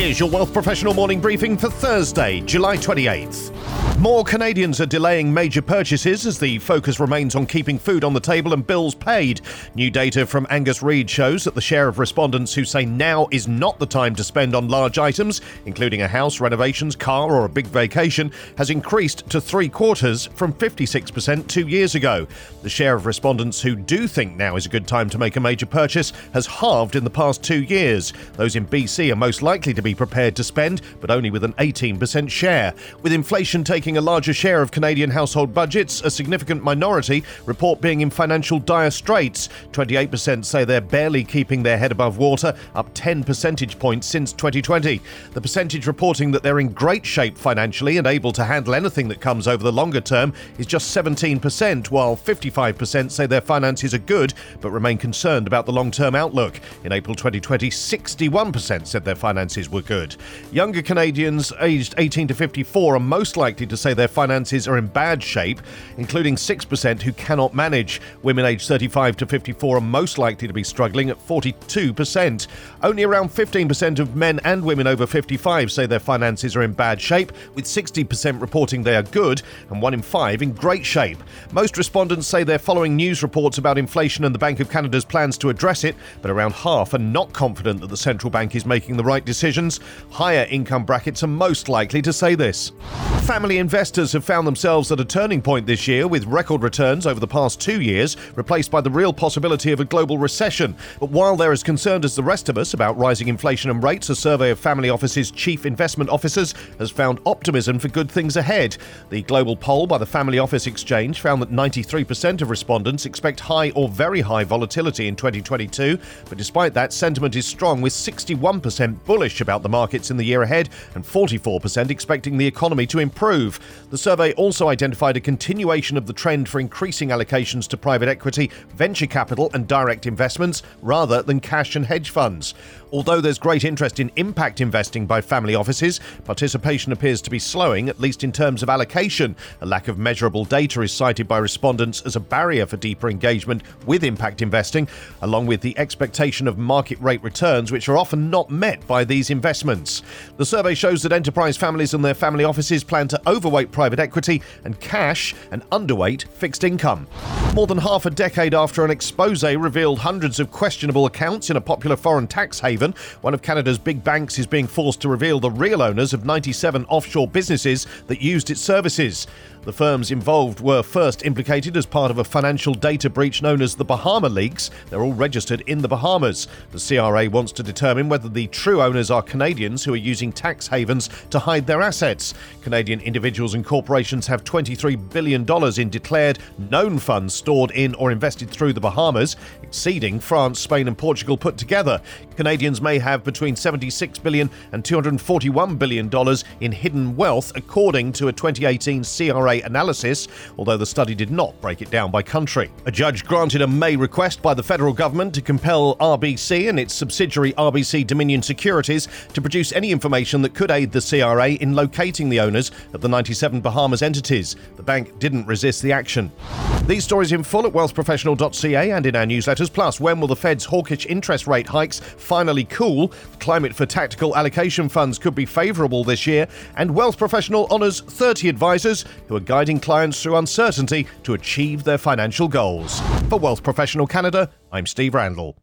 Here's your Wealth Professional morning briefing for Thursday, July 28th. More Canadians are delaying major purchases as the focus remains on keeping food on the table and bills paid. New data from Angus Reid shows that the share of respondents who say now is not the time to spend on large items, including a house, renovations, car, or a big vacation, has increased to three quarters from 56% two years ago. The share of respondents who do think now is a good time to make a major purchase has halved in the past two years. Those in BC are most likely to be prepared to spend, but only with an 18% share. With inflation taking a larger share of Canadian household budgets, a significant minority report being in financial dire straits. 28% say they're barely keeping their head above water, up 10 percentage points since 2020. The percentage reporting that they're in great shape financially and able to handle anything that comes over the longer term is just 17%, while 55% say their finances are good but remain concerned about the long term outlook. In April 2020, 61% said their finances were good. Younger Canadians aged 18 to 54 are most likely to say their finances are in bad shape, including 6% who cannot manage. Women aged 35 to 54 are most likely to be struggling at 42%. Only around 15% of men and women over 55 say their finances are in bad shape, with 60% reporting they are good and 1 in 5 in great shape. Most respondents say they're following news reports about inflation and the Bank of Canada's plans to address it, but around half are not confident that the central bank is making the right decisions. Higher income brackets are most likely to say this. Family investors have found themselves at a turning point this year with record returns over the past two years, replaced by the real possibility of a global recession. But while they're as concerned as the rest of us about rising inflation and rates, a survey of family offices' chief investment officers has found optimism for good things ahead. The global poll by the Family Office Exchange found that 93% of respondents expect high or very high volatility in 2022, but despite that, sentiment is strong with 61% bullish about the markets in the year ahead and 44% expecting the economy to improve. The survey also identified a continuation of the trend for increasing allocations to private equity, venture capital, and direct investments rather than cash and hedge funds. Although there's great interest in impact investing by family offices, participation appears to be slowing, at least in terms of allocation. A lack of measurable data is cited by respondents as a barrier for deeper engagement with impact investing, along with the expectation of market rate returns, which are often not met by these investments. The survey shows that enterprise families and their family offices plan to overweight private equity and cash and underweight fixed income. More than half a decade after an expose revealed hundreds of questionable accounts in a popular foreign tax haven, one of Canada's big banks is being forced to reveal the real owners of 97 offshore businesses that used its services. The firms involved were first implicated as part of a financial data breach known as the Bahama Leaks. They're all registered in the Bahamas. The CRA wants to determine whether the true owners are Canadians who are using tax havens to hide their assets. Canadian individuals and corporations have $23 billion in declared known funds stored in or invested through the Bahamas, exceeding France, Spain, and Portugal put together. Canadians may have between $76 billion and $241 billion in hidden wealth, according to a 2018 CRA analysis, although the study did not break it down by country. A judge granted a May request by the federal government to compel RBC and its subsidiary RBC Dominion Securities to produce any information that could aid the CRA in locating the owners of the 97 Bahamas entities. The bank didn't resist the action. These stories in full at wealthprofessional.ca and in our newsletters. Plus, when will the Fed's hawkish interest rate hikes finally cool? The climate for tactical allocation funds could be favourable this year. And Wealth Professional honours 30 advisors who are guiding clients through uncertainty to achieve their financial goals. For Wealth Professional Canada, I'm Steve Randall.